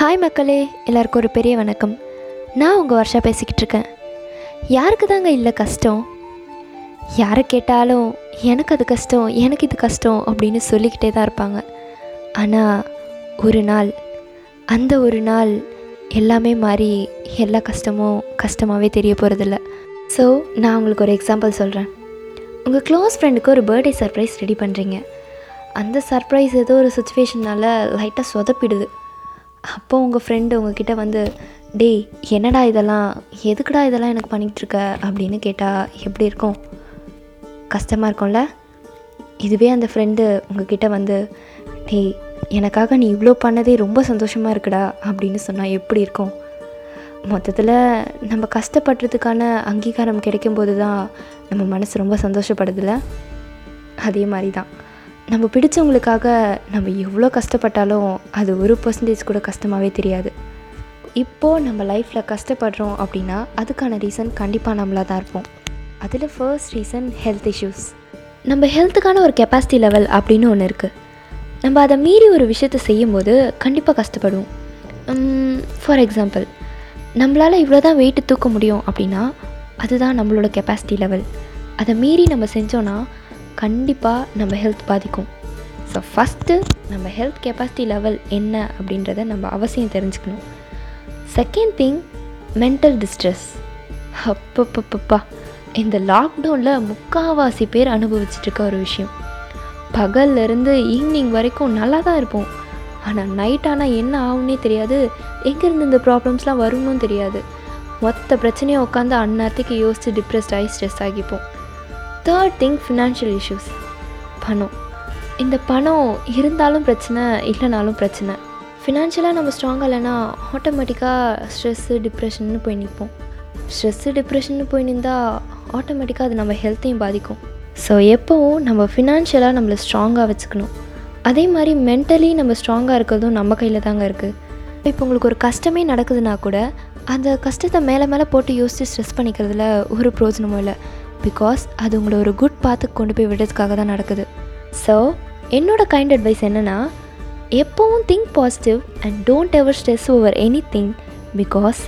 Hi மக்களே எல்லாருக்கும் ஒரு பெரிய வணக்கம். நான் உங்கள் வருஷா பேசிக்கிட்டு இருக்கேன். யாருக்கு தாங்க இல்லை கஷ்டம்? யாரை கேட்டாலும் எனக்கு அது கஷ்டம் எனக்கு இது கஷ்டம் அப்படின்னு சொல்லிக்கிட்டே தான் இருப்பாங்க. ஆனால் ஒரு நாள் அந்த ஒரு நாள் எல்லாமே மாறி எல்லா கஷ்டமும் கஷ்டமாகவே தெரிய போகிறதில்ல ஸோ நான் உங்களுக்கு ஒரு எக்ஸாம்பிள் சொல்கிறேன் உங்கள் க்ளோஸ் ஃப்ரெண்டுக்கு ஒரு பர்த்டே சர்ப்ரைஸ் ரெடி பண்ணுறீங்க அந்த சர்ப்ரைஸ் ஏதோ ஒரு சுச்சுவேஷனால் லைட்டாக சொதப்பிடுது. அப்போ உங்கள் ஃப்ரெண்டு உங்ககிட்ட வந்து டேய் என்னடா இதெல்லாம்? எதுக்குடா இதெல்லாம் எனக்கு பண்ணிகிட்ருக்க அப்படின்னு கேட்டால் எப்படி இருக்கும்? கஷ்டமாக இருக்கும்ல. இதுவே அந்த ஃப்ரெண்டு உங்ககிட்ட வந்து டேய் எனக்காக நீ இவ்வளோ பண்ணதே ரொம்ப சந்தோஷமாக இருக்குடா அப்படின்னு சொன்னால் எப்படி இருக்கும்? மொத்தத்தில் நம்ம கஷ்டப்படுறதுக்கான அங்கீகாரம் கிடைக்கும்போது தான் நம்ம மனசு ரொம்ப சந்தோஷப்படுதில்ல? அதே மாதிரி தான் நம்ம பிடிச்சவங்களுக்காக நம்ம எவ்வளோ கஷ்டப்பட்டாலும் அது ஒரு பர்சன்டேஜ் கூட கஷ்டமாகவே தெரியாது. இப்போது நம்ம லைஃப்பில் கஷ்டப்படுறோம் அப்படின்னா அதுக்கான ரீசன் கண்டிப்பாக நம்மளாக தான் இருப்போம். அதில் ஃபர்ஸ்ட் ரீசன் ஹெல்த் இஷ்யூஸ் நம்ம ஹெல்த்துக்கான ஒரு கெப்பாசிட்டி லெவல் அப்படின்னு ஒன்று இருக்குது நம்ம அதை மீறி ஒரு விஷயத்தை செய்யும்போது கண்டிப்பாக கஷ்டப்படுவோம். ஃபார் எக்ஸாம்பிள் நம்மளால் இவ்வளோ தான் வெயிட்டு தூக்க முடியும் அப்படின்னா அதுதான் நம்மளோட கெப்பாசிட்டி லெவல் அதை மீறி நம்ம செஞ்சோன்னா கண்டிப்பாக நம்ம ஹெல்த் பாதிக்கும். ஸோ ஃபஸ்ட்டு நம்ம ஹெல்த் கெப்பாசிட்டி லெவல் என்ன அப்படின்றத நம்ம அவசியம் தெரிஞ்சுக்கணும். செகண்ட் திங் மென்டல் டிஸ்ட்ரெஸ் அப்பப்பப்பப்பா. இந்த லாக்டவுனில் முக்கால்வாசி பேர் அனுபவிச்சிட்டுருக்க ஒரு விஷயம். பகல்லேருந்து ஈவினிங் வரைக்கும் நல்லா தான் இருப்போம். ஆனால் நைட் ஆனால் என்ன ஆகும்னே தெரியாது. எங்கேருந்து இந்த ப்ராப்ளம்ஸ்லாம் வரும்னும் தெரியாது. மொத்த பிரச்சனையும் உட்காந்து அந்நேரத்துக்கு யோசித்து டிப்ரெஸ்ட் ஆகி ஸ்ட்ரெஸ் ஆகிப்போம். தேர்ட் திங் ஃபினான்ஷியல் இஷ்யூஸ் பணம். இந்த பணம் இருந்தாலும் பிரச்சனை இல்லைனாலும் பிரச்சனை. ஃபினான்ஷியலாக நம்ம ஸ்ட்ராங்காக இல்லைன்னா ஆட்டோமேட்டிக்காக ஸ்ட்ரெஸ்ஸு டிப்ரெஷன்னு போய் நிற்போம் ஸ்ட்ரெஸ்ஸு டிப்ரெஷன்னு போய் நின்றால் ஆட்டோமேட்டிக்காக அது நம்ம ஹெல்த்தையும் பாதிக்கும். ஸோ எப்போவும் நம்ம ஃபினான்ஷியலாக நம்மளை ஸ்ட்ராங்காக வச்சுக்கணும். அதே மாதிரி மென்டலி நம்ம ஸ்ட்ராங்காக இருக்கிறதும் நம்ம கையில் தாங்க இருக்குது இப்போ உங்களுக்கு ஒரு கஷ்டமே நடக்குதுன்னா கூட அந்த கஷ்டத்தை மேலே மேலே போட்டு யோசித்து ஸ்ட்ரெஸ் பண்ணிக்கிறதுல ஒரு பிரயோஜனமும் இல்லை. பிகாஸ் அது உங்களை ஒரு குட் பாத்துக்கு கொண்டு போய் விடுறதுக்காக தான் நடக்குது. ஸோ என்னோட கைண்ட் அட்வைஸ் என்னென்னா எப்போவும் think positive and don't ever stress over anything because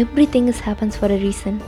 everything is happens for a reason